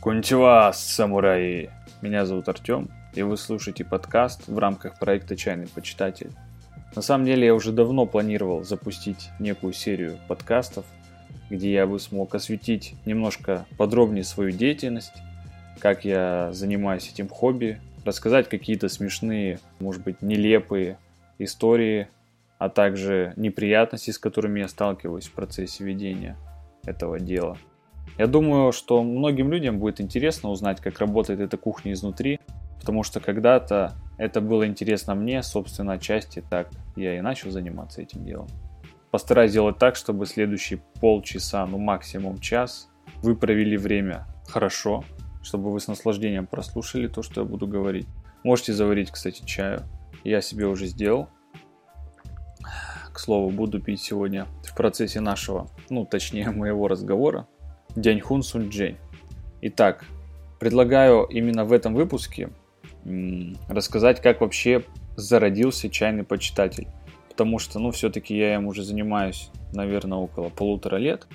Кончева, самураи! Меня зовут Артем, и вы слушаете подкаст в рамках проекта «Чайный почитатель». На самом деле я уже давно планировал запустить некую серию подкастов, где я бы смог осветить немножко подробнее свою деятельность, как я занимаюсь этим хобби, рассказать какие-то смешные, может быть, нелепые истории, а также неприятности, с которыми я сталкиваюсь в процессе ведения этого дела – я думаю, что многим людям будет интересно узнать, как работает эта кухня изнутри, потому что когда-то это было интересно мне, собственно, отчасти так я и начал заниматься этим делом. Постараюсь сделать так, чтобы следующие полчаса, ну максимум час, вы провели время хорошо, чтобы вы с наслаждением прослушали то, что я буду говорить. Можете заварить, кстати, чаю. Я себе уже сделал. К слову, буду пить сегодня в процессе нашего, ну точнее моего разговора Дяньхун Сунджень. Итак, предлагаю именно в этом выпуске рассказать, как вообще зародился чайный почитатель. Потому что, ну, все-таки я им уже занимаюсь, наверное, около полутора лет.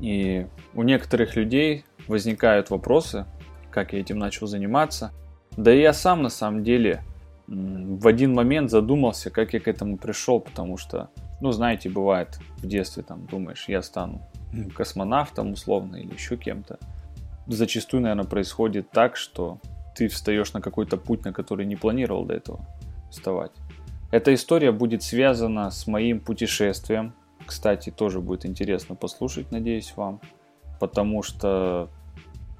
И у некоторых людей возникают вопросы, как я этим начал заниматься. Да и я сам, на самом деле, в один момент задумался, как я к этому пришел, потому что, ну, знаете, бывает в детстве, там, думаешь, я стану космонавтом условно или еще кем-то. Зачастую, наверное, происходит так, что ты встаешь на какой-то путь, на который не планировал до этого вставать. Эта история будет связана с моим путешествием. Кстати, тоже будет интересно послушать, надеюсь, вам. Потому что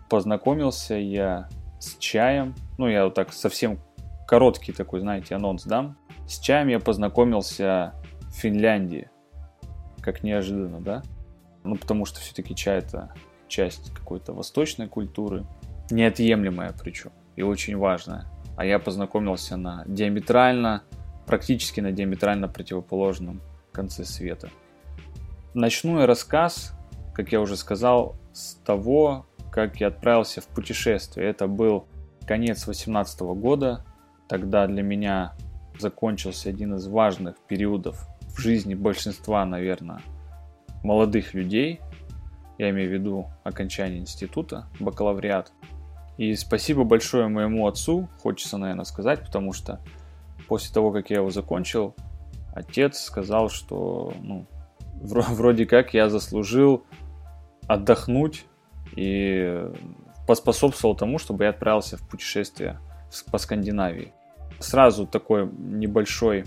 познакомился я с чаем. Ну, я вот так совсем короткий такой, знаете, анонс дам. С чаем я познакомился в Финляндии. Как неожиданно, да? Ну, потому что все-таки чай это часть какой-то восточной культуры, неотъемлемая причем, и очень важная. А я познакомился на диаметрально, практически на диаметрально противоположном конце света. Начну я рассказ, как я уже сказал, с того, как я отправился в путешествие. Это был конец 18 года. Тогда для меня закончился один из важных периодов в жизни большинства, наверное, молодых людей, я имею в виду окончание института, бакалавриат. И спасибо большое моему отцу, хочется, наверное, сказать, потому что после того, как я его закончил, отец сказал, что ну, вроде как я заслужил отдохнуть и поспособствовал тому, чтобы я отправился в путешествие по Скандинавии. Сразу такой небольшой,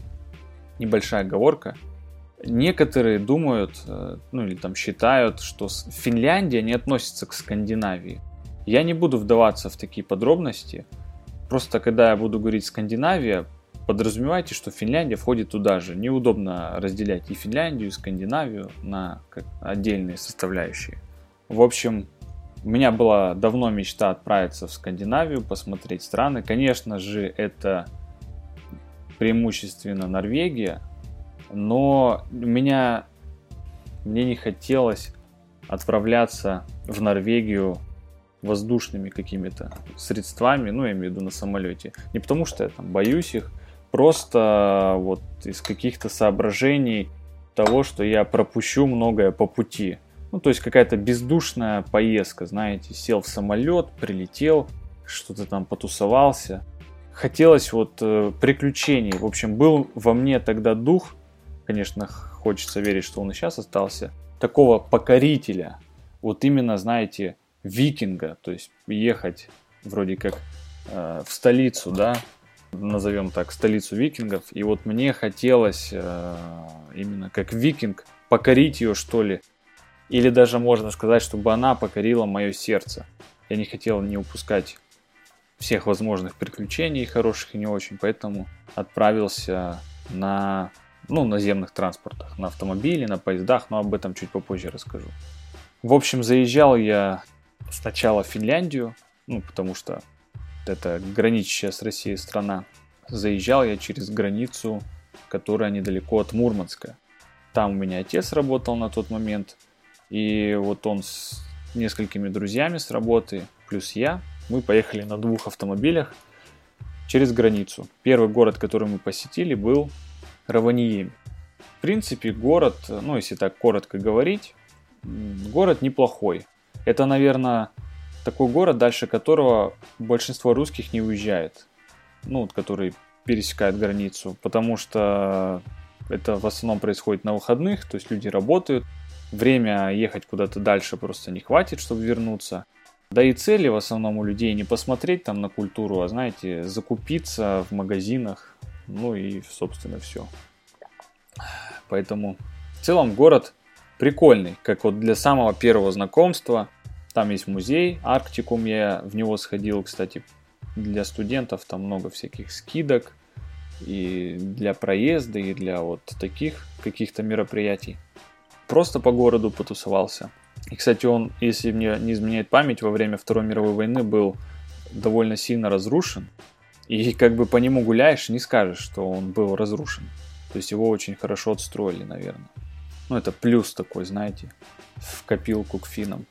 небольшая оговорка – Некоторые думают, э, ну или там считают, что Финляндия не относится к Скандинавии. Я не буду вдаваться в такие подробности. Просто когда я буду говорить Скандинавия, подразумевайте, что Финляндия входит туда же. Неудобно разделять и Финляндию, и Скандинавию на отдельные составляющие. В общем, у меня была давно мечта отправиться в Скандинавию, посмотреть страны. Конечно же, это преимущественно Норвегия, но меня, мне не хотелось отправляться в Норвегию воздушными какими-то средствами, ну, я имею в виду на самолете. Не потому что я там боюсь их, просто вот из каких-то соображений того, что я пропущу многое по пути. Ну, то есть какая-то бездушная поездка, знаете, сел в самолет, прилетел, что-то там потусовался. Хотелось вот э, приключений. В общем, был во мне тогда дух конечно, хочется верить, что он и сейчас остался, такого покорителя, вот именно, знаете, викинга, то есть ехать вроде как э, в столицу, да, назовем так, столицу викингов, и вот мне хотелось э, именно как викинг покорить ее, что ли, или даже можно сказать, чтобы она покорила мое сердце. Я не хотел не упускать всех возможных приключений, хороших и не очень, поэтому отправился на ну, наземных транспортах, на автомобиле, на поездах, но об этом чуть попозже расскажу. В общем, заезжал я сначала в Финляндию, ну, потому что это граничащая с Россией страна. Заезжал я через границу, которая недалеко от Мурманска. Там у меня отец работал на тот момент, и вот он с несколькими друзьями с работы, плюс я, мы поехали на двух автомобилях через границу. Первый город, который мы посетили, был Раваниеме. В принципе, город, ну если так коротко говорить, город неплохой. Это, наверное, такой город, дальше которого большинство русских не уезжает. Ну, вот, который пересекает границу, потому что это в основном происходит на выходных, то есть люди работают, время ехать куда-то дальше просто не хватит, чтобы вернуться. Да и цели в основном у людей не посмотреть там на культуру, а, знаете, закупиться в магазинах, ну и, собственно, все. Поэтому в целом город прикольный, как вот для самого первого знакомства. Там есть музей, Арктикум, я в него сходил, кстати, для студентов там много всяких скидок и для проезда, и для вот таких каких-то мероприятий. Просто по городу потусовался. И, кстати, он, если мне не изменяет память, во время Второй мировой войны был довольно сильно разрушен. И как бы по нему гуляешь, не скажешь, что он был разрушен. То есть его очень хорошо отстроили, наверное. Ну, это плюс такой, знаете, в копилку к финам.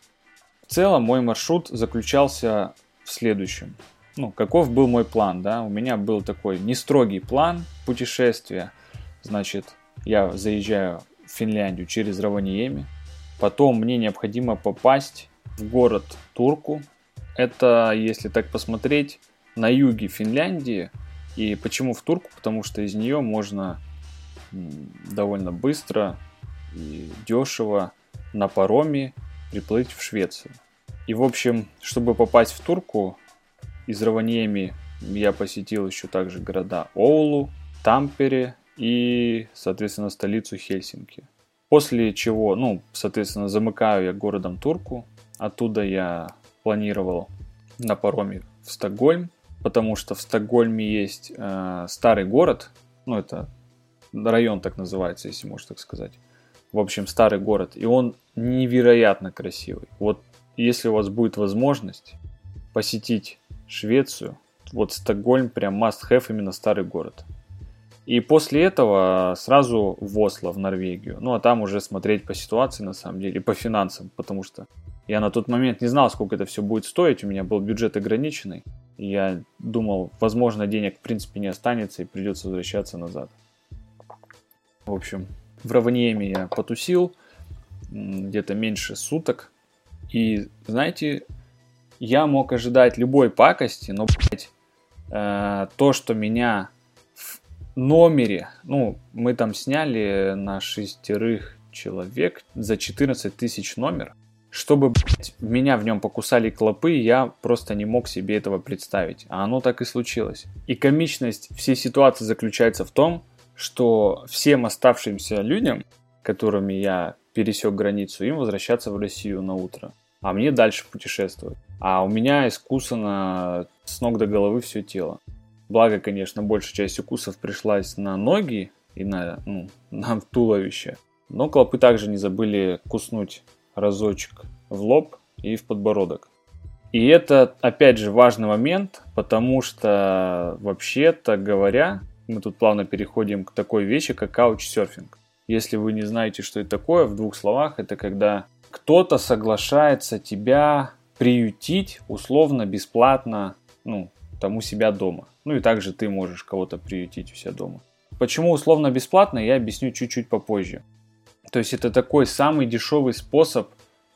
В целом, мой маршрут заключался в следующем. Ну, каков был мой план, да? У меня был такой не строгий план путешествия. Значит, я заезжаю в Финляндию через Раваниеми. Потом мне необходимо попасть в город Турку. Это, если так посмотреть, на юге Финляндии. И почему в Турку? Потому что из нее можно довольно быстро и дешево на пароме приплыть в Швецию. И, в общем, чтобы попасть в Турку, из Раваньеми я посетил еще также города Оулу, Тампере и, соответственно, столицу Хельсинки. После чего, ну, соответственно, замыкаю я городом Турку. Оттуда я планировал на пароме в Стокгольм, потому что в Стокгольме есть э, старый город, ну, это район так называется, если можно так сказать. В общем, старый город, и он невероятно красивый. Вот если у вас будет возможность посетить Швецию, вот Стокгольм прям must have именно старый город. И после этого сразу в Осло, в Норвегию. Ну, а там уже смотреть по ситуации, на самом деле, по финансам, потому что я на тот момент не знал, сколько это все будет стоить, у меня был бюджет ограниченный. Я думал, возможно, денег в принципе не останется и придется возвращаться назад. В общем, в Равниеме я потусил где-то меньше суток. И, знаете, я мог ожидать любой пакости, но, блядь, э, то, что меня в номере, ну, мы там сняли на шестерых человек за 14 тысяч номер, чтобы, блядь, меня в нем покусали клопы, я просто не мог себе этого представить. А оно так и случилось. И комичность всей ситуации заключается в том, что всем оставшимся людям, которыми я пересек границу, им возвращаться в Россию на утро, а мне дальше путешествовать. А у меня искусано с ног до головы все тело. Благо, конечно, большая часть укусов пришлась на ноги и на, ну, на туловище. Но клопы также не забыли куснуть разочек в лоб и в подбородок. И это, опять же, важный момент, потому что, вообще-то говоря, мы тут плавно переходим к такой вещи, как каучсерфинг. Если вы не знаете, что это такое, в двух словах, это когда кто-то соглашается тебя приютить условно бесплатно, ну, там у себя дома. Ну и также ты можешь кого-то приютить у себя дома. Почему условно бесплатно, я объясню чуть-чуть попозже. То есть это такой самый дешевый способ,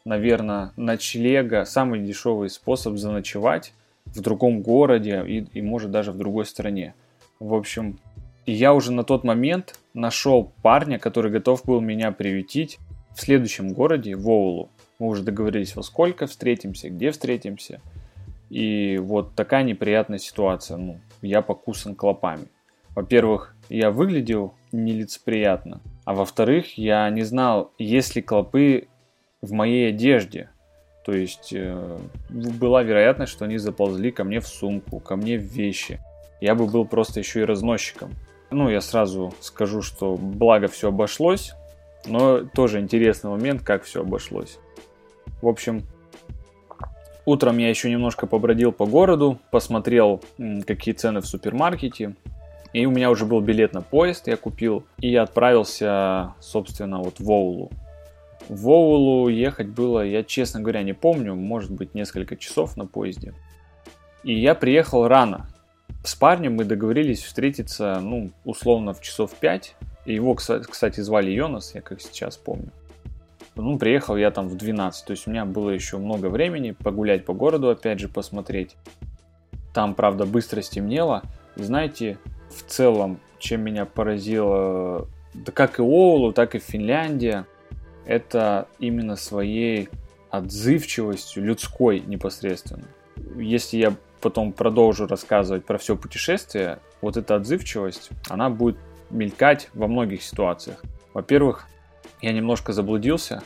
наверное, ночлега, самый дешевый способ заночевать в другом городе и, и может даже в другой стране. В общем, я уже на тот момент нашел парня, который готов был меня приютить в следующем городе, в Оулу. Мы уже договорились, во сколько встретимся, где встретимся. И вот такая неприятная ситуация. Ну, я покусан клопами. Во-первых, я выглядел нелицеприятно. А во-вторых, я не знал, есть ли клопы в моей одежде. То есть э, была вероятность, что они заползли ко мне в сумку, ко мне в вещи я бы был просто еще и разносчиком. Ну, я сразу скажу, что благо все обошлось, но тоже интересный момент, как все обошлось. В общем, утром я еще немножко побродил по городу, посмотрел, какие цены в супермаркете. И у меня уже был билет на поезд, я купил, и я отправился, собственно, вот в Оулу. В Оулу ехать было, я, честно говоря, не помню, может быть, несколько часов на поезде. И я приехал рано, с парнем мы договорились встретиться, ну, условно, в часов 5. И его, кстати, звали Йонас, я как сейчас помню. Ну, приехал я там в 12, то есть у меня было еще много времени погулять по городу, опять же, посмотреть. Там, правда, быстро стемнело. Знаете, в целом, чем меня поразило, да как и Оулу, так и Финляндия, это именно своей отзывчивостью, людской непосредственно. Если я потом продолжу рассказывать про все путешествие, вот эта отзывчивость, она будет мелькать во многих ситуациях. Во-первых, я немножко заблудился,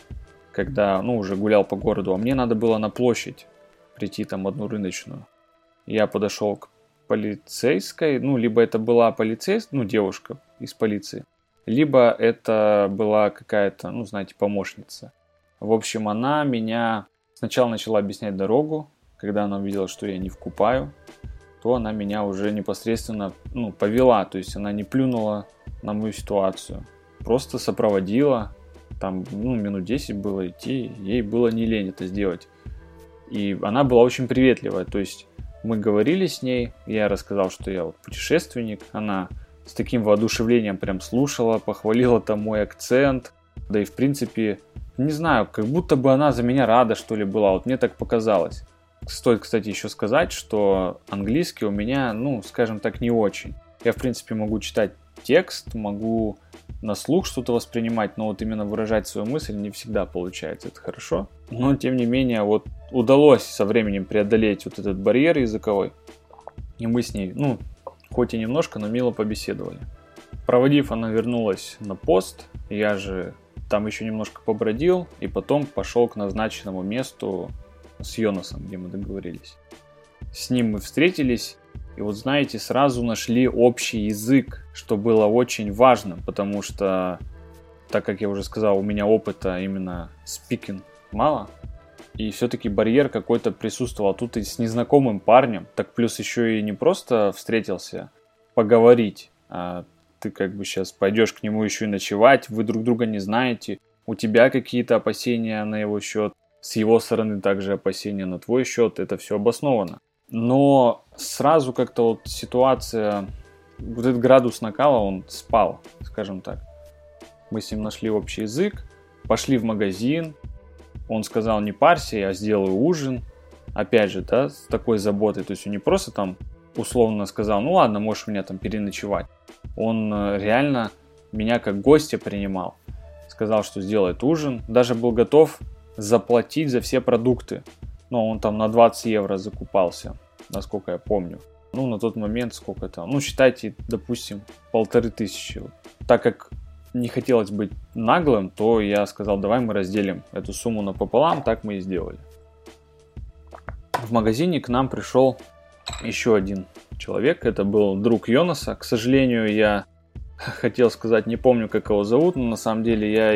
когда, ну, уже гулял по городу, а мне надо было на площадь прийти там одну рыночную. Я подошел к полицейской, ну, либо это была полицейская, ну, девушка из полиции, либо это была какая-то, ну, знаете, помощница. В общем, она меня сначала начала объяснять дорогу, когда она увидела, что я не вкупаю, то она меня уже непосредственно ну, повела, то есть она не плюнула на мою ситуацию, просто сопроводила, там ну, минут 10 было идти, ей было не лень это сделать. И она была очень приветливая, то есть мы говорили с ней, я рассказал, что я вот путешественник, она с таким воодушевлением прям слушала, похвалила там мой акцент, да и в принципе, не знаю, как будто бы она за меня рада, что ли, была, вот мне так показалось. Стоит, кстати, еще сказать, что английский у меня, ну, скажем так, не очень. Я, в принципе, могу читать текст, могу на слух что-то воспринимать, но вот именно выражать свою мысль не всегда получается, это хорошо. Но, тем не менее, вот удалось со временем преодолеть вот этот барьер языковой, и мы с ней, ну, хоть и немножко, но мило побеседовали. Проводив, она вернулась на пост, я же там еще немножко побродил, и потом пошел к назначенному месту с Йонасом, где мы договорились. С ним мы встретились, и вот знаете, сразу нашли общий язык, что было очень важно, потому что, так как я уже сказал, у меня опыта именно спикинг мало, и все-таки барьер какой-то присутствовал. Тут и с незнакомым парнем, так плюс еще и не просто встретился поговорить, а ты как бы сейчас пойдешь к нему еще и ночевать, вы друг друга не знаете, у тебя какие-то опасения на его счет, с его стороны также опасения на твой счет, это все обосновано. Но сразу как-то вот ситуация, вот этот градус накала, он спал, скажем так. Мы с ним нашли общий язык, пошли в магазин, он сказал, не парься, я сделаю ужин. Опять же, да, с такой заботой. То есть он не просто там условно сказал, ну ладно, можешь меня там переночевать. Он э, реально меня как гостя принимал. Сказал, что сделает ужин. Даже был готов заплатить за все продукты. Но он там на 20 евро закупался, насколько я помню. Ну, на тот момент сколько там, ну, считайте, допустим, полторы тысячи. Так как не хотелось быть наглым, то я сказал, давай мы разделим эту сумму напополам, так мы и сделали. В магазине к нам пришел еще один человек, это был друг Йонаса. К сожалению, я хотел сказать, не помню, как его зовут, но на самом деле я,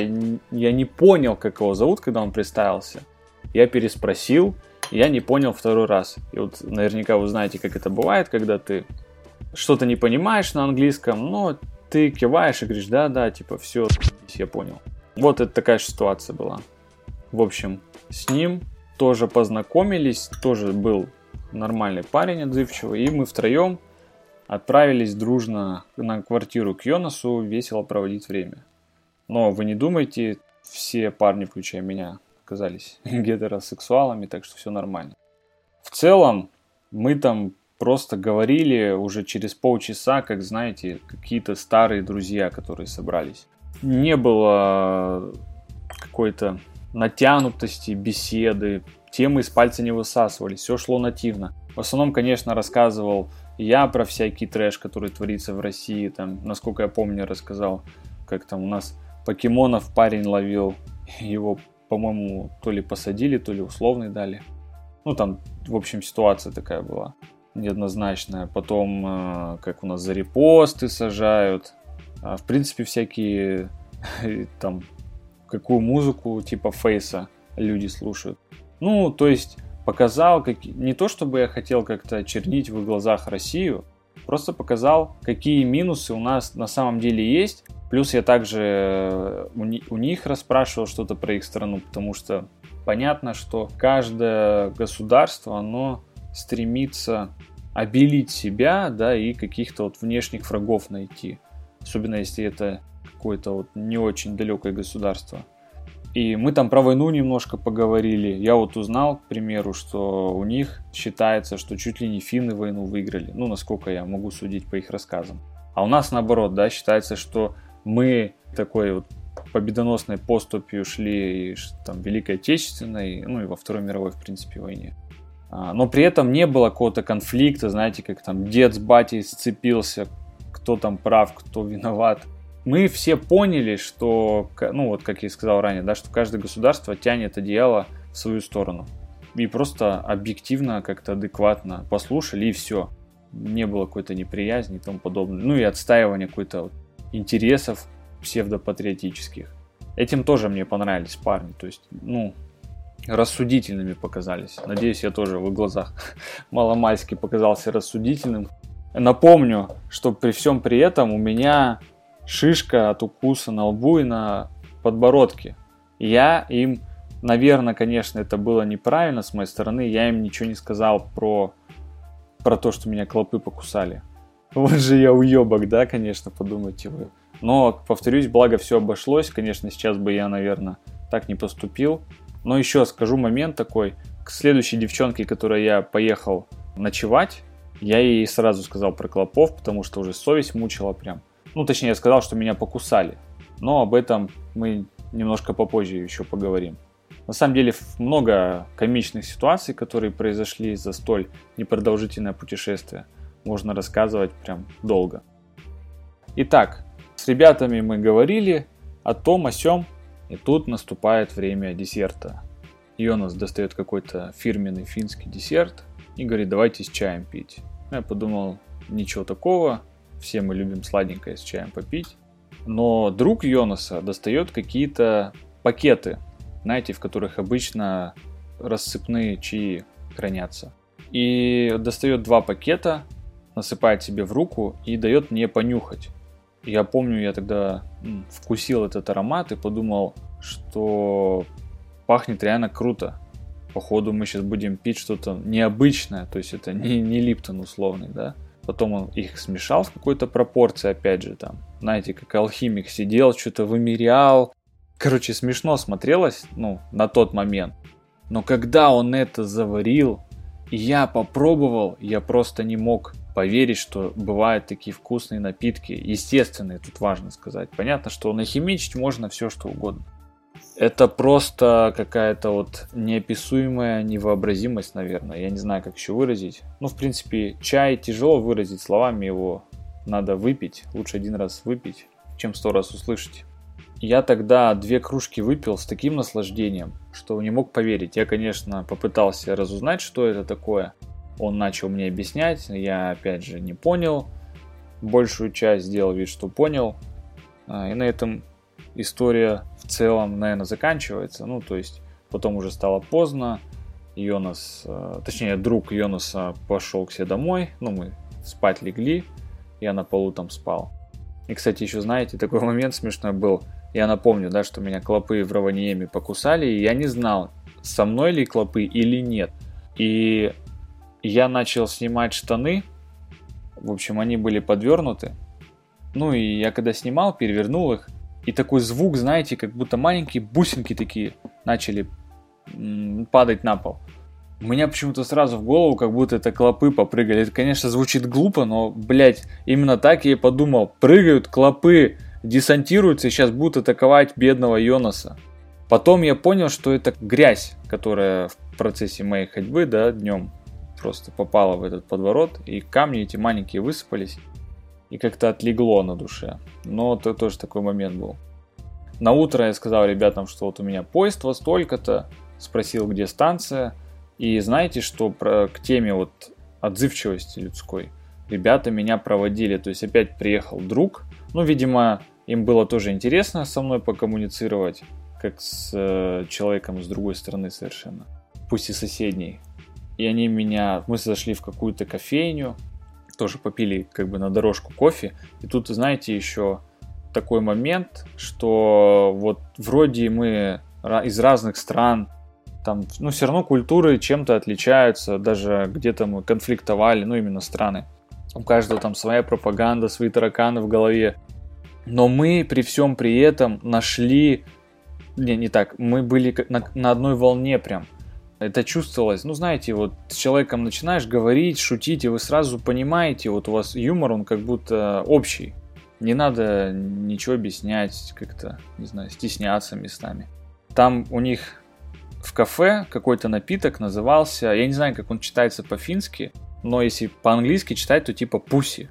я не понял, как его зовут, когда он представился. Я переспросил, я не понял второй раз. И вот наверняка вы знаете, как это бывает, когда ты что-то не понимаешь на английском, но ты киваешь и говоришь, да-да, типа, все, я понял. Вот это такая ситуация была. В общем, с ним тоже познакомились, тоже был нормальный парень отзывчивый, и мы втроем отправились дружно на квартиру к Йонасу весело проводить время. Но вы не думайте, все парни, включая меня, оказались гетеросексуалами, так что все нормально. В целом, мы там просто говорили уже через полчаса, как знаете, какие-то старые друзья, которые собрались. Не было какой-то натянутости, беседы, темы из пальца не высасывали, все шло нативно. В основном, конечно, рассказывал я про всякий трэш, который творится в России, там, насколько я помню, рассказал, как там у нас покемонов парень ловил, его, по-моему, то ли посадили, то ли условный дали. Ну, там, в общем, ситуация такая была неоднозначная. Потом, э, как у нас за репосты сажают. А, в принципе, всякие там, какую музыку типа фейса люди слушают. Ну, то есть, показал, как... не то чтобы я хотел как-то чернить в их глазах Россию, просто показал, какие минусы у нас на самом деле есть. Плюс я также э, у них расспрашивал что-то про их страну, потому что понятно, что каждое государство, оно стремится обелить себя, да, и каких-то вот внешних врагов найти. Особенно если это какое-то вот не очень далекое государство. И мы там про войну немножко поговорили. Я вот узнал, к примеру, что у них считается, что чуть ли не финны войну выиграли. Ну, насколько я могу судить по их рассказам. А у нас наоборот, да, считается, что мы такой вот победоносной поступью шли и, там, Великой Отечественной, ну и во Второй мировой, в принципе, войне. А, но при этом не было какого-то конфликта, знаете, как там дед с батей сцепился, кто там прав, кто виноват. Мы все поняли, что, ну вот как я и сказал ранее, да, что каждое государство тянет одеяло в свою сторону. И просто объективно, как-то адекватно послушали и все. Не было какой-то неприязни и тому подобное. Ну и отстаивания какой-то вот интересов псевдопатриотических. Этим тоже мне понравились парни. То есть, ну, рассудительными показались. Надеюсь, я тоже в их глазах маломальски показался рассудительным. Напомню, что при всем при этом у меня шишка от укуса на лбу и на подбородке. Я им, наверное, конечно, это было неправильно с моей стороны, я им ничего не сказал про, про то, что меня клопы покусали. Вот же я уебок, да, конечно, подумайте вы. Но, повторюсь, благо все обошлось. Конечно, сейчас бы я, наверное, так не поступил. Но еще скажу момент такой. К следующей девчонке, которой я поехал ночевать, я ей сразу сказал про клопов, потому что уже совесть мучила прям. Ну, точнее, я сказал, что меня покусали. Но об этом мы немножко попозже еще поговорим. На самом деле много комичных ситуаций, которые произошли за столь непродолжительное путешествие. Можно рассказывать прям долго. Итак, с ребятами мы говорили о том, о сем, и тут наступает время десерта. Йонас достает какой-то фирменный финский десерт и говорит, давайте с чаем пить. Я подумал, ничего такого, все мы любим сладенькое с чаем попить. Но друг Йонаса достает какие-то пакеты, знаете, в которых обычно рассыпные чаи хранятся. И достает два пакета, насыпает себе в руку и дает мне понюхать. Я помню, я тогда вкусил этот аромат и подумал, что пахнет реально круто. Походу мы сейчас будем пить что-то необычное, то есть это не, не Липтон условный, да. Потом он их смешал в какой-то пропорции, опять же, там, знаете, как алхимик сидел, что-то вымерял. Короче, смешно смотрелось, ну, на тот момент. Но когда он это заварил, я попробовал, я просто не мог поверить, что бывают такие вкусные напитки, естественные, тут важно сказать. Понятно, что нахимичить можно все что угодно. Это просто какая-то вот неописуемая невообразимость, наверное. Я не знаю, как еще выразить. Ну, в принципе, чай тяжело выразить словами, его надо выпить. Лучше один раз выпить, чем сто раз услышать. Я тогда две кружки выпил с таким наслаждением, что не мог поверить. Я, конечно, попытался разузнать, что это такое – он начал мне объяснять, я опять же не понял. Большую часть сделал вид, что понял. А, и на этом история в целом, наверное, заканчивается. Ну, то есть потом уже стало поздно. Йонас, а, точнее, друг Йонаса пошел к себе домой. Ну, мы спать легли. Я на полу там спал. И, кстати, еще знаете, такой момент смешной был. Я напомню, да, что меня клопы в Раваниеме покусали, и я не знал, со мной ли клопы или нет. И я начал снимать штаны. В общем, они были подвернуты. Ну и я когда снимал, перевернул их. И такой звук, знаете, как будто маленькие бусинки такие начали падать на пол. У меня почему-то сразу в голову, как будто это клопы попрыгали. Это, конечно, звучит глупо, но, блядь, именно так я и подумал. Прыгают клопы, десантируются и сейчас будут атаковать бедного Йонаса. Потом я понял, что это грязь, которая в процессе моей ходьбы, да, днем просто попало в этот подворот, и камни эти маленькие высыпались, и как-то отлегло на душе. Но это тоже такой момент был. На утро я сказал ребятам, что вот у меня поезд во столько-то, спросил, где станция, и знаете, что про, к теме вот отзывчивости людской, ребята меня проводили, то есть опять приехал друг, ну, видимо, им было тоже интересно со мной покоммуницировать, как с э, человеком с другой стороны совершенно, пусть и соседней и они меня, мы зашли в какую-то кофейню, тоже попили как бы на дорожку кофе, и тут, знаете, еще такой момент, что вот вроде мы из разных стран, там, ну, все равно культуры чем-то отличаются, даже где-то мы конфликтовали, ну, именно страны. У каждого там своя пропаганда, свои тараканы в голове. Но мы при всем при этом нашли Не, не так. Мы были на, на одной волне прям. Это чувствовалось. Ну, знаете, вот с человеком начинаешь говорить, шутить, и вы сразу понимаете, вот у вас юмор, он как будто общий. Не надо ничего объяснять, как-то, не знаю, стесняться местами. Там у них в кафе какой-то напиток назывался, я не знаю, как он читается по-фински, но если по-английски читать, то типа пуси.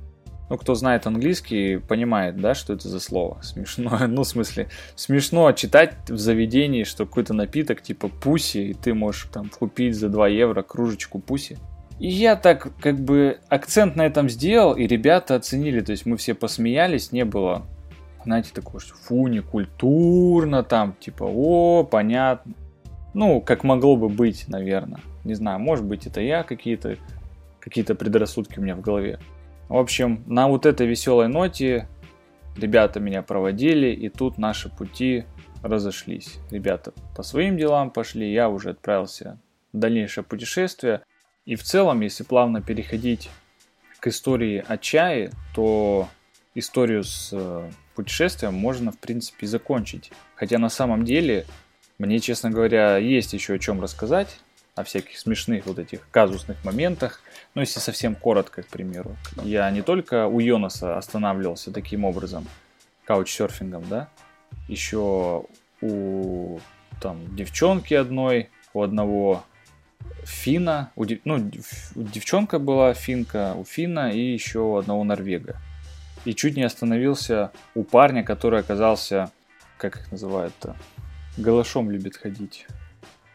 Ну, кто знает английский, понимает, да, что это за слово. Смешно. Ну, в смысле, смешно читать в заведении, что какой-то напиток типа пуси, и ты можешь там купить за 2 евро кружечку пуси. И я так как бы акцент на этом сделал, и ребята оценили. То есть мы все посмеялись, не было, знаете, такого, что фу, не культурно там, типа, о, понятно. Ну, как могло бы быть, наверное. Не знаю, может быть, это я какие-то какие-то предрассудки у меня в голове. В общем, на вот этой веселой ноте ребята меня проводили, и тут наши пути разошлись. Ребята по своим делам пошли, я уже отправился в дальнейшее путешествие. И в целом, если плавно переходить к истории о чае, то историю с э, путешествием можно, в принципе, закончить. Хотя на самом деле, мне, честно говоря, есть еще о чем рассказать о всяких смешных вот этих казусных моментах. Ну, если совсем коротко, к примеру. Я не только у Йонаса останавливался таким образом, каучсерфингом, да, еще у там девчонки одной, у одного фина, у, ну, девчонка была финка, у фина и еще у одного норвега. И чуть не остановился у парня, который оказался, как их называют-то, голышом любит ходить.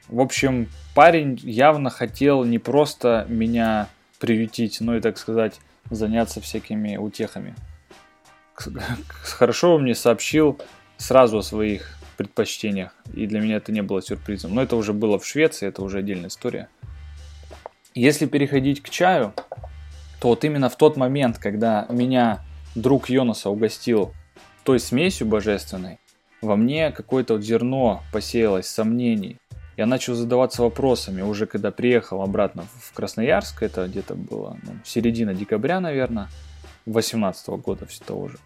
В общем, парень явно хотел не просто меня приютить, но и, так сказать, заняться всякими утехами. Хорошо мне сообщил сразу о своих предпочтениях, и для меня это не было сюрпризом. Но это уже было в Швеции, это уже отдельная история. Если переходить к чаю, то вот именно в тот момент, когда меня друг Йонаса угостил той смесью божественной, во мне какое-то вот зерно посеялось сомнений. Я начал задаваться вопросами уже когда приехал обратно в Красноярск, это где-то было ну, середина декабря, наверное, 18 года все того же.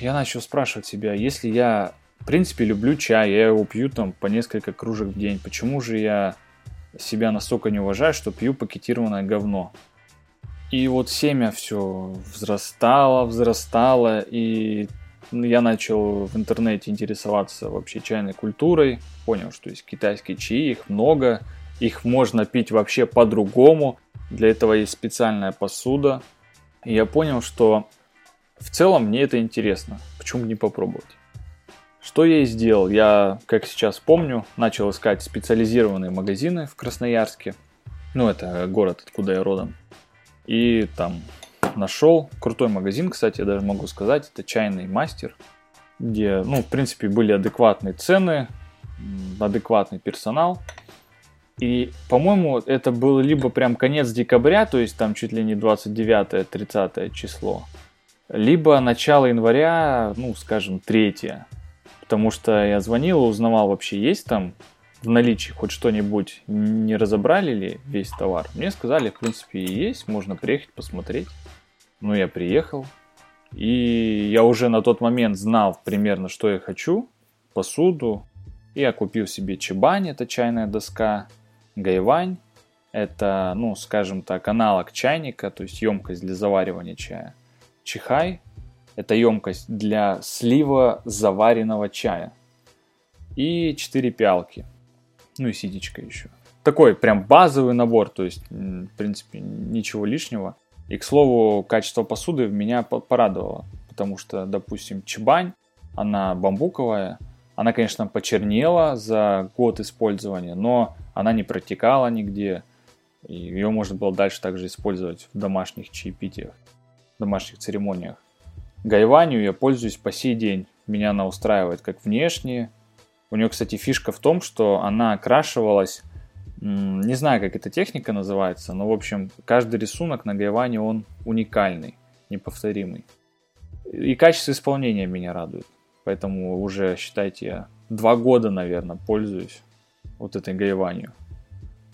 Я начал спрашивать себя, если я, в принципе, люблю чай, я его пью там по несколько кружек в день, почему же я себя настолько не уважаю, что пью пакетированное говно? И вот семя все взрастало, взрастало, и я начал в интернете интересоваться вообще чайной культурой, понял, что есть китайские чаи, их много, их можно пить вообще по-другому, для этого есть специальная посуда. И я понял, что в целом мне это интересно, почему не попробовать. Что я и сделал? Я, как сейчас помню, начал искать специализированные магазины в Красноярске. Ну, это город, откуда я родом. И там нашел крутой магазин, кстати, я даже могу сказать, это чайный мастер, где, ну, в принципе, были адекватные цены, адекватный персонал. И, по-моему, это был либо прям конец декабря, то есть там чуть ли не 29-30 число, либо начало января, ну, скажем, 3 Потому что я звонил, узнавал, вообще есть там в наличии хоть что-нибудь, не разобрали ли весь товар. Мне сказали, в принципе, есть, можно приехать посмотреть. Ну, я приехал, и я уже на тот момент знал примерно, что я хочу, посуду. Я купил себе чебань, это чайная доска, гайвань, это, ну, скажем так, аналог чайника, то есть емкость для заваривания чая. Чихай – это емкость для слива заваренного чая. И 4 пиалки, ну и сидичка еще. Такой прям базовый набор, то есть, в принципе, ничего лишнего. И, к слову, качество посуды меня порадовало, потому что, допустим, чебань, она бамбуковая, она, конечно, почернела за год использования, но она не протекала нигде, и ее можно было дальше также использовать в домашних чаепитиях, в домашних церемониях. Гайванью я пользуюсь по сей день. Меня она устраивает как внешне. У нее, кстати, фишка в том, что она окрашивалась не знаю, как эта техника называется, но, в общем, каждый рисунок на Гайване, он уникальный, неповторимый. И качество исполнения меня радует. Поэтому уже, считайте, я два года, наверное, пользуюсь вот этой Гайванью.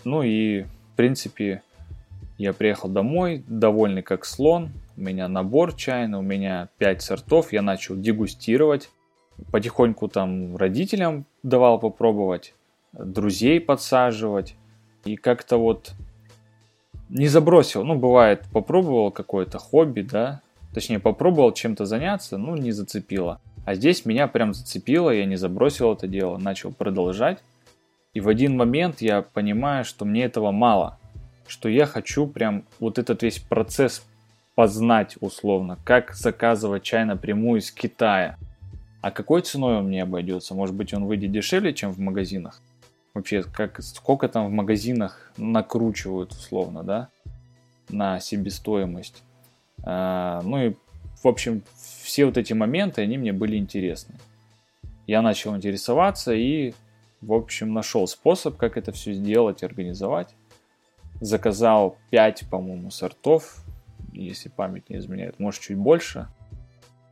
Ну и, в принципе, я приехал домой, довольный как слон. У меня набор чайный, у меня 5 сортов. Я начал дегустировать. потихоньку там родителям давал попробовать, друзей подсаживать. И как-то вот не забросил. Ну, бывает, попробовал какое-то хобби, да, точнее, попробовал чем-то заняться, ну, не зацепило. А здесь меня прям зацепило, я не забросил это дело, начал продолжать. И в один момент я понимаю, что мне этого мало, что я хочу прям вот этот весь процесс познать условно, как заказывать чай напрямую из Китая. А какой ценой он мне обойдется? Может быть, он выйдет дешевле, чем в магазинах? Вообще, как, сколько там в магазинах накручивают условно, да, на себестоимость. А, ну и, в общем, все вот эти моменты, они мне были интересны. Я начал интересоваться и, в общем, нашел способ, как это все сделать, организовать. Заказал 5, по-моему, сортов, если память не изменяет, может чуть больше.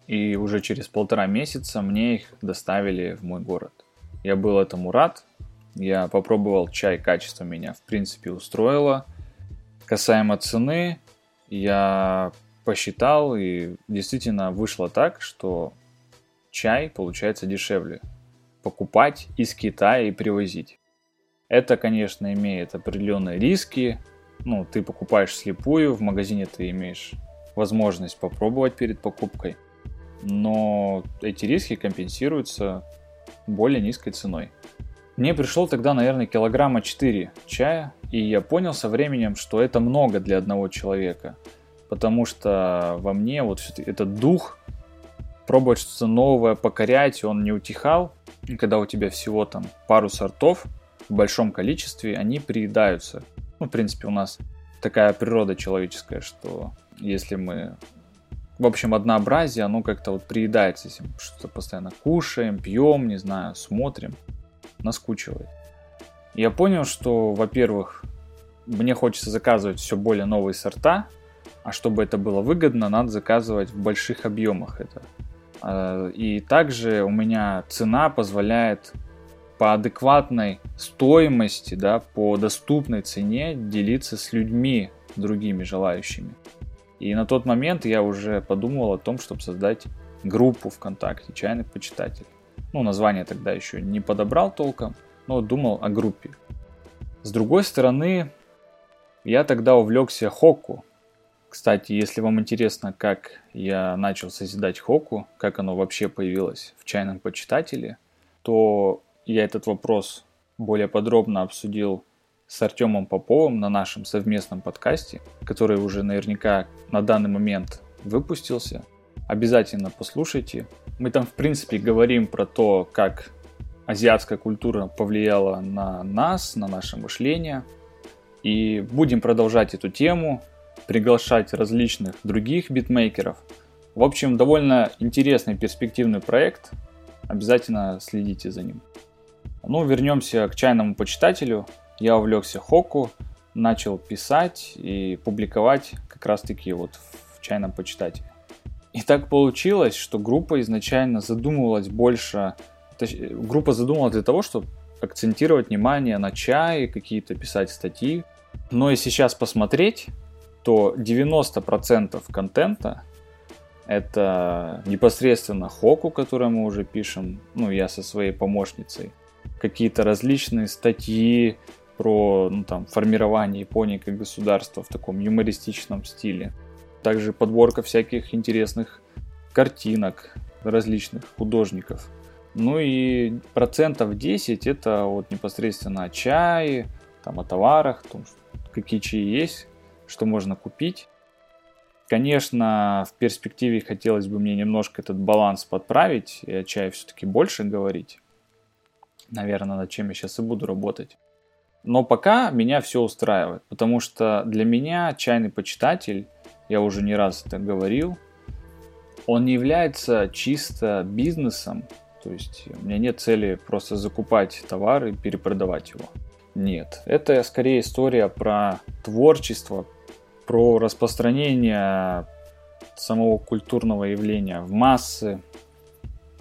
И уже через полтора месяца мне их доставили в мой город. Я был этому рад. Я попробовал чай, качество меня в принципе устроило. Касаемо цены, я посчитал и действительно вышло так, что чай получается дешевле покупать из Китая и привозить. Это, конечно, имеет определенные риски. Ну, ты покупаешь слепую, в магазине ты имеешь возможность попробовать перед покупкой. Но эти риски компенсируются более низкой ценой. Мне пришел тогда, наверное, килограмма 4 чая, и я понял со временем, что это много для одного человека – потому что во мне вот этот дух пробовать что-то новое, покорять, он не утихал. И когда у тебя всего там пару сортов в большом количестве, они приедаются. Ну, в принципе, у нас такая природа человеческая, что если мы в общем, однообразие, оно как-то вот приедается, если мы что-то постоянно кушаем, пьем, не знаю, смотрим, наскучивает. Я понял, что, во-первых, мне хочется заказывать все более новые сорта, а чтобы это было выгодно, надо заказывать в больших объемах это. А, и также у меня цена позволяет по адекватной стоимости, да, по доступной цене делиться с людьми, другими желающими. И на тот момент я уже подумал о том, чтобы создать группу ВКонтакте «Чайный почитатель». Ну, название тогда еще не подобрал толком, но думал о группе. С другой стороны, я тогда увлекся хокку, кстати, если вам интересно, как я начал созидать Хоку, как оно вообще появилось в чайном почитателе, то я этот вопрос более подробно обсудил с Артемом Поповым на нашем совместном подкасте, который уже наверняка на данный момент выпустился. Обязательно послушайте. Мы там, в принципе, говорим про то, как азиатская культура повлияла на нас, на наше мышление. И будем продолжать эту тему приглашать различных других битмейкеров. В общем, довольно интересный перспективный проект. Обязательно следите за ним. Ну, вернемся к чайному почитателю. Я увлекся Хоку, начал писать и публиковать как раз таки вот в чайном почитателе. И так получилось, что группа изначально задумывалась больше... Группа задумывалась для того, чтобы акцентировать внимание на чае, какие-то писать статьи. Но и сейчас посмотреть, то 90% контента это непосредственно хоку, который мы уже пишем, ну, я со своей помощницей, какие-то различные статьи про ну, там, формирование Японии как государства в таком юмористичном стиле. Также подборка всяких интересных картинок различных художников. Ну и процентов 10 это вот непосредственно о чае, там, о товарах, том, какие чаи есть, что можно купить. Конечно, в перспективе хотелось бы мне немножко этот баланс подправить и о чае все-таки больше говорить. Наверное, над чем я сейчас и буду работать. Но пока меня все устраивает, потому что для меня чайный почитатель, я уже не раз это говорил, он не является чисто бизнесом, то есть у меня нет цели просто закупать товар и перепродавать его. Нет, это скорее история про творчество, про распространение самого культурного явления в массы,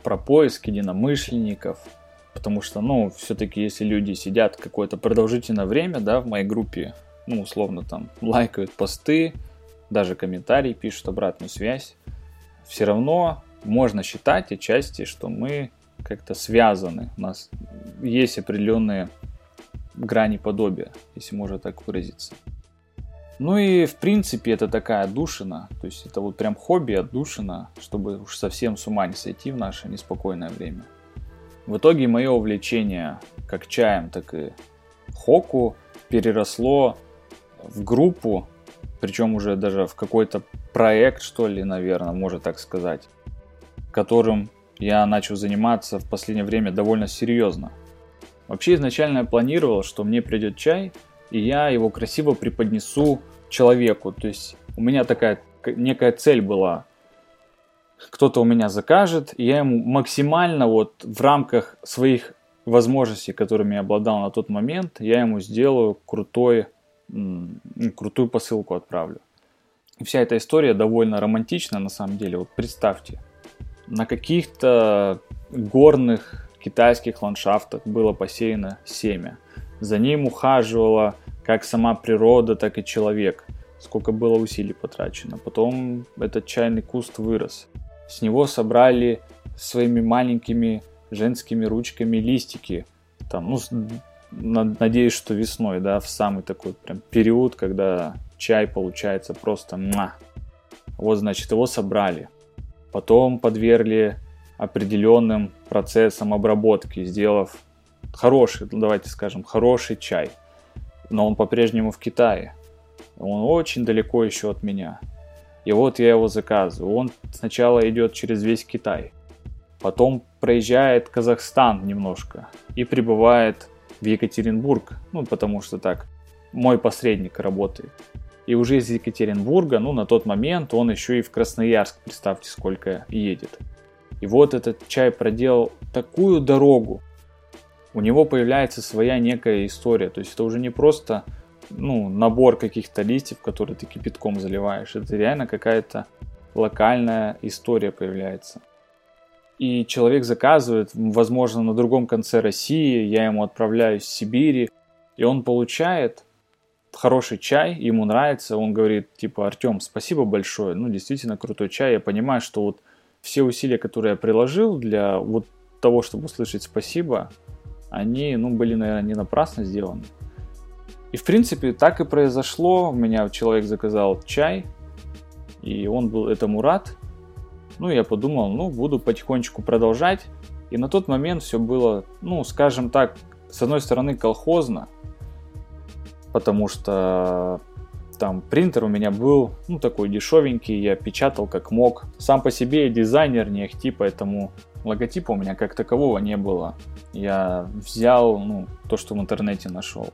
про поиск единомышленников, потому что, ну, все-таки если люди сидят какое-то продолжительное время, да, в моей группе, ну, условно там лайкают посты, даже комментарии пишут, обратную связь, все равно можно считать отчасти, что мы как-то связаны. У нас есть определенные грани подобия, если можно так выразиться. Ну и в принципе это такая отдушина, то есть это вот прям хобби отдушина, чтобы уж совсем с ума не сойти в наше неспокойное время. В итоге мое увлечение как чаем, так и хоку переросло в группу, причем уже даже в какой-то проект, что ли, наверное, можно так сказать, которым я начал заниматься в последнее время довольно серьезно. Вообще изначально я планировал, что мне придет чай, и я его красиво преподнесу человеку. То есть у меня такая некая цель была. Кто-то у меня закажет, и я ему максимально вот в рамках своих возможностей, которыми я обладал на тот момент, я ему сделаю крутой, крутую посылку отправлю. И вся эта история довольно романтична на самом деле. Вот представьте, на каких-то горных китайских ландшафтах было посеяно семя. За ним ухаживала как сама природа, так и человек. Сколько было усилий потрачено. Потом этот чайный куст вырос. С него собрали своими маленькими женскими ручками листики. Там, ну, надеюсь, что весной, да, в самый такой прям период, когда чай получается просто муа. Вот, значит, его собрали. Потом подвергли определенным процессам обработки, сделав хороший, давайте скажем, хороший чай. Но он по-прежнему в Китае. Он очень далеко еще от меня. И вот я его заказываю. Он сначала идет через весь Китай. Потом проезжает Казахстан немножко и прибывает в Екатеринбург. Ну, потому что так, мой посредник работает. И уже из Екатеринбурга, ну, на тот момент он еще и в Красноярск, представьте, сколько едет. И вот этот чай проделал такую дорогу. У него появляется своя некая история. То есть это уже не просто ну, набор каких-то листьев, которые ты кипятком заливаешь. Это реально какая-то локальная история появляется. И человек заказывает, возможно, на другом конце России, я ему отправляю из Сибири, и он получает хороший чай, ему нравится, он говорит, типа, Артем, спасибо большое, ну, действительно крутой чай, я понимаю, что вот все усилия, которые я приложил для вот того, чтобы услышать спасибо, они, ну, были, наверное, не напрасно сделаны. И, в принципе, так и произошло. У меня человек заказал чай, и он был этому рад. Ну, я подумал, ну, буду потихонечку продолжать. И на тот момент все было, ну, скажем так, с одной стороны, колхозно, потому что там принтер у меня был, ну, такой дешевенький, я печатал как мог. Сам по себе я дизайнер, не ахти, поэтому логотипа у меня как такового не было. Я взял, ну, то, что в интернете нашел.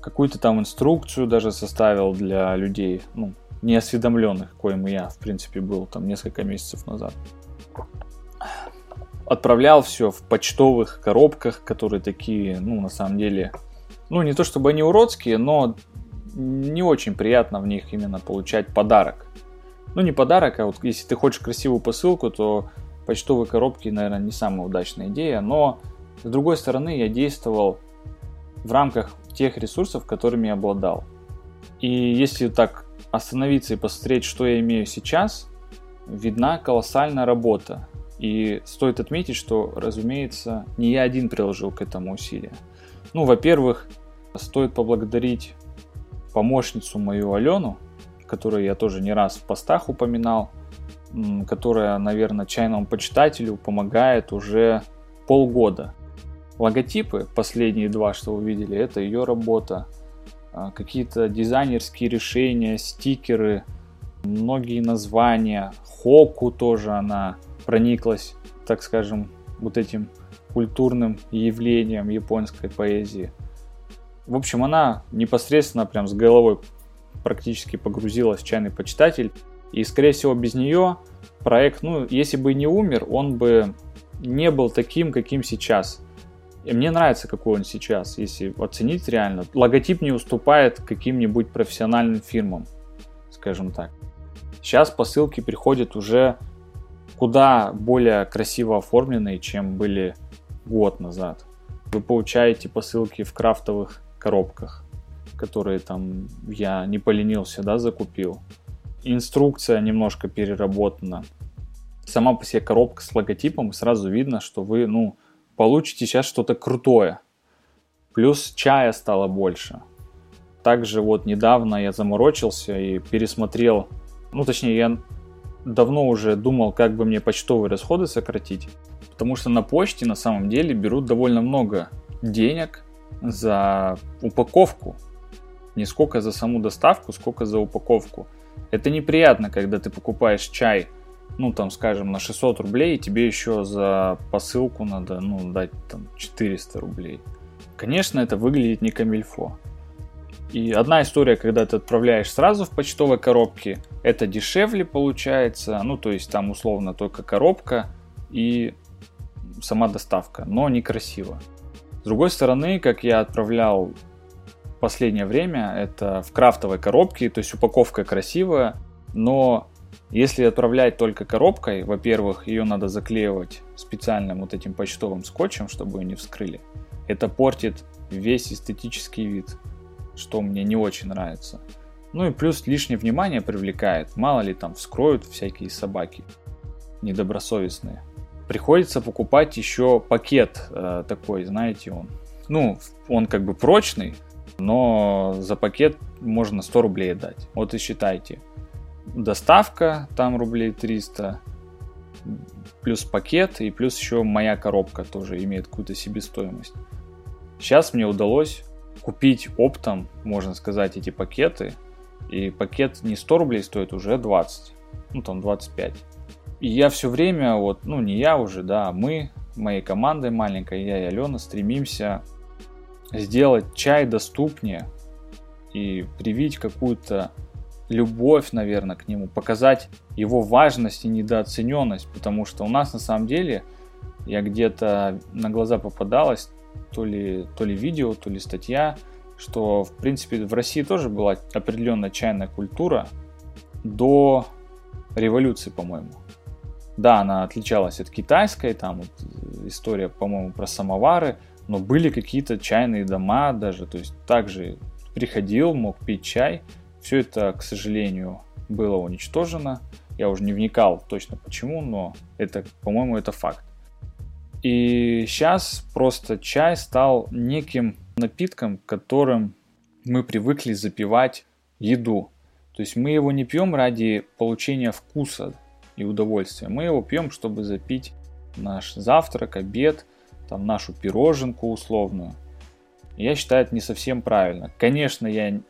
Какую-то там инструкцию даже составил для людей, ну, неосведомленных, коим я, в принципе, был там несколько месяцев назад. Отправлял все в почтовых коробках, которые такие, ну, на самом деле, ну, не то чтобы они уродские, но не очень приятно в них именно получать подарок. Ну, не подарок, а вот если ты хочешь красивую посылку, то почтовые коробки, наверное, не самая удачная идея. Но, с другой стороны, я действовал в рамках тех ресурсов, которыми я обладал. И если так остановиться и посмотреть, что я имею сейчас, видна колоссальная работа. И стоит отметить, что, разумеется, не я один приложил к этому усилия. Ну, во-первых, Стоит поблагодарить помощницу мою Алену, которую я тоже не раз в постах упоминал, которая, наверное, чайному почитателю помогает уже полгода. Логотипы, последние два, что вы видели, это ее работа. А, какие-то дизайнерские решения, стикеры, многие названия. Хоку тоже она прониклась, так скажем, вот этим культурным явлением японской поэзии. В общем, она непосредственно прям с головой практически погрузилась в чайный почитатель. И, скорее всего, без нее проект, ну, если бы не умер, он бы не был таким, каким сейчас. И мне нравится, какой он сейчас, если оценить реально. Логотип не уступает каким-нибудь профессиональным фирмам, скажем так. Сейчас посылки приходят уже куда более красиво оформленные, чем были год назад. Вы получаете посылки в крафтовых коробках, которые там я не поленился, да, закупил. Инструкция немножко переработана. сама по себе коробка с логотипом, сразу видно, что вы, ну, получите сейчас что-то крутое. Плюс чая стало больше. Также вот недавно я заморочился и пересмотрел, ну точнее я давно уже думал, как бы мне почтовые расходы сократить, потому что на почте на самом деле берут довольно много денег за упаковку. Не сколько за саму доставку, сколько за упаковку. Это неприятно, когда ты покупаешь чай, ну там скажем, на 600 рублей, тебе еще за посылку надо, ну, дать там 400 рублей. Конечно, это выглядит не камильфо. И одна история, когда ты отправляешь сразу в почтовой коробке, это дешевле получается, ну то есть там условно только коробка и сама доставка, но некрасиво. С другой стороны, как я отправлял в последнее время, это в крафтовой коробке, то есть упаковка красивая, но если отправлять только коробкой, во-первых, ее надо заклеивать специальным вот этим почтовым скотчем, чтобы ее не вскрыли. Это портит весь эстетический вид что мне не очень нравится. Ну и плюс лишнее внимание привлекает. Мало ли там вскроют всякие собаки недобросовестные. Приходится покупать еще пакет э, такой, знаете, он. Ну, он как бы прочный, но за пакет можно 100 рублей дать. Вот и считайте. Доставка там рублей 300, плюс пакет и плюс еще моя коробка тоже имеет какую-то себестоимость. Сейчас мне удалось купить оптом, можно сказать, эти пакеты. И пакет не 100 рублей стоит, уже 20. Ну, там 25. И я все время, вот, ну, не я уже, да, а мы, моей командой маленькой, я и Алена, стремимся сделать чай доступнее и привить какую-то любовь, наверное, к нему, показать его важность и недооцененность, потому что у нас на самом деле, я где-то на глаза попадалась то ли, то ли видео, то ли статья, что, в принципе, в России тоже была определенная чайная культура до революции, по-моему. Да, она отличалась от китайской, там вот история, по-моему, про самовары, но были какие-то чайные дома даже, то есть также приходил, мог пить чай. Все это, к сожалению, было уничтожено. Я уже не вникал точно почему, но это, по-моему, это факт. И сейчас просто чай стал неким напитком, которым мы привыкли запивать еду. То есть мы его не пьем ради получения вкуса и удовольствия. Мы его пьем, чтобы запить наш завтрак, обед, там нашу пироженку условную. Я считаю, это не совсем правильно. Конечно, я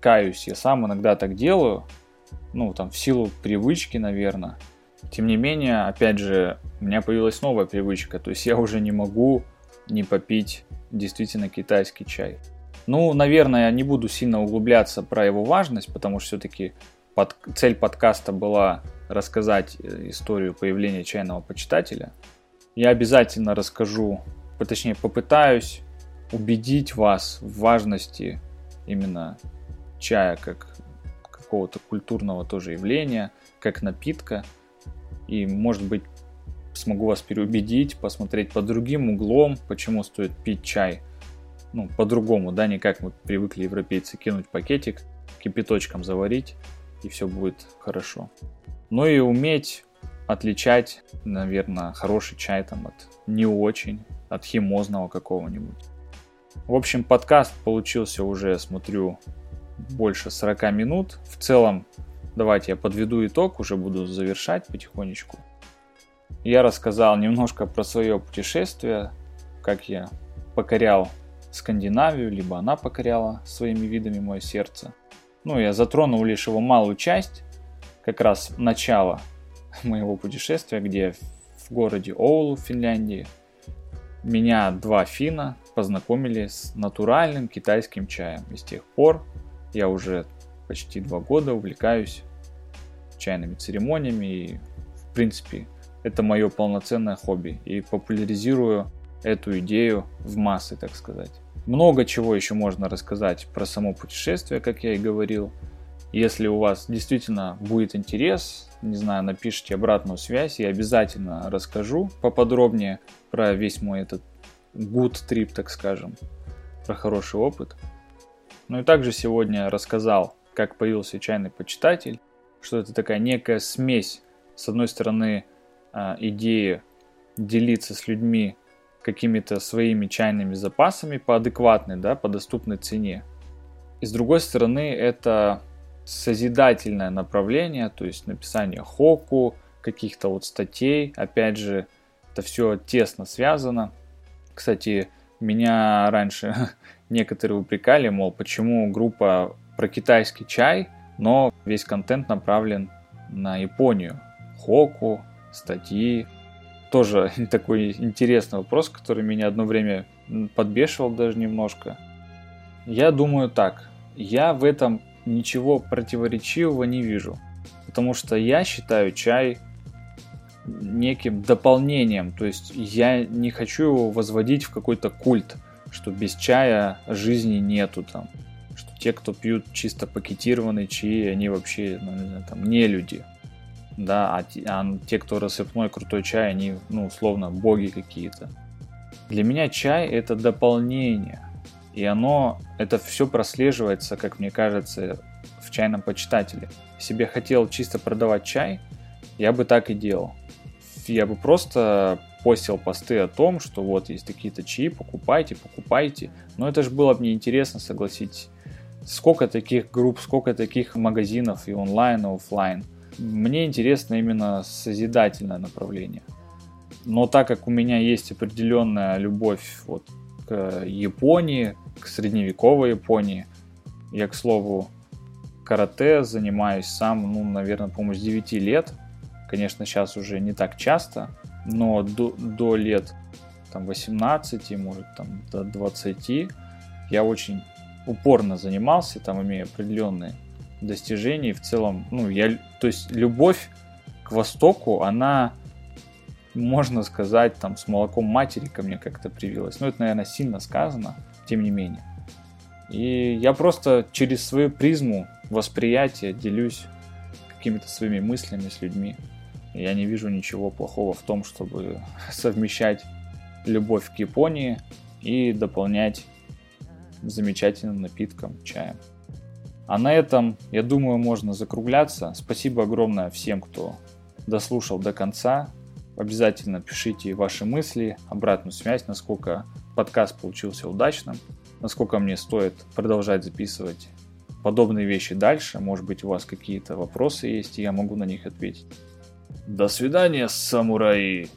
каюсь, я сам иногда так делаю, ну, там, в силу привычки, наверное. Тем не менее, опять же, у меня появилась новая привычка, то есть я уже не могу не попить действительно китайский чай. Ну, наверное, я не буду сильно углубляться про его важность, потому что все-таки под... цель подкаста была рассказать э, историю появления чайного почитателя. Я обязательно расскажу, точнее попытаюсь убедить вас в важности именно чая как какого-то культурного тоже явления, как напитка – и, может быть, смогу вас переубедить, посмотреть под другим углом, почему стоит пить чай. Ну, по-другому, да, не как мы привыкли европейцы кинуть пакетик, кипяточком заварить, и все будет хорошо. Ну и уметь отличать, наверное, хороший чай там от не очень, от химозного какого-нибудь. В общем, подкаст получился уже, смотрю, больше 40 минут. В целом, Давайте я подведу итог, уже буду завершать потихонечку. Я рассказал немножко про свое путешествие, как я покорял Скандинавию, либо она покоряла своими видами мое сердце. Ну, я затронул лишь его малую часть, как раз начало моего путешествия, где в городе Оулу, в Финляндии, меня два финна познакомили с натуральным китайским чаем. И с тех пор я уже почти два года увлекаюсь чайными церемониями. И, в принципе, это мое полноценное хобби. И популяризирую эту идею в массы, так сказать. Много чего еще можно рассказать про само путешествие, как я и говорил. Если у вас действительно будет интерес, не знаю, напишите обратную связь, я обязательно расскажу поподробнее про весь мой этот good trip, так скажем, про хороший опыт. Ну и также сегодня рассказал, как появился чайный почитатель, что это такая некая смесь, с одной стороны, э, идеи делиться с людьми какими-то своими чайными запасами по адекватной, да, по доступной цене. И с другой стороны, это созидательное направление, то есть написание хоку, каких-то вот статей. Опять же, это все тесно связано. Кстати, меня раньше некоторые упрекали, мол, почему группа про китайский чай, но весь контент направлен на Японию. Хоку, статьи. Тоже такой интересный вопрос, который меня одно время подбешивал даже немножко. Я думаю так. Я в этом ничего противоречивого не вижу. Потому что я считаю чай неким дополнением. То есть я не хочу его возводить в какой-то культ, что без чая жизни нету там. Что те, кто пьют чисто пакетированный чай, они вообще ну, не, знаю, там, не люди. Да, а, а те, кто рассыпной крутой чай, они, ну, условно, боги какие-то. Для меня чай это дополнение. И оно, это все прослеживается, как мне кажется, в чайном почитателе. Если бы я хотел чисто продавать чай, я бы так и делал я бы просто постил посты о том, что вот есть такие-то чаи, покупайте, покупайте. Но это же было бы неинтересно, согласитесь. Сколько таких групп, сколько таких магазинов и онлайн, и офлайн. Мне интересно именно созидательное направление. Но так как у меня есть определенная любовь вот к Японии, к средневековой Японии, я, к слову, карате занимаюсь сам, ну, наверное, по-моему, с 9 лет – Конечно, сейчас уже не так часто, но до, до лет там, 18, может там до 20 я очень упорно занимался, там имея определенные достижения. И в целом, ну, я, то есть любовь к Востоку, она, можно сказать, там с молоком матери ко мне как-то привилась. Ну, это, наверное, сильно сказано, тем не менее. И я просто через свою призму восприятия делюсь какими-то своими мыслями с людьми. Я не вижу ничего плохого в том, чтобы совмещать любовь к Японии и дополнять замечательным напитком, чаем. А на этом, я думаю, можно закругляться. Спасибо огромное всем, кто дослушал до конца. Обязательно пишите ваши мысли, обратную связь, насколько подкаст получился удачным, насколько мне стоит продолжать записывать подобные вещи дальше. Может быть, у вас какие-то вопросы есть, и я могу на них ответить. До свидания, самураи!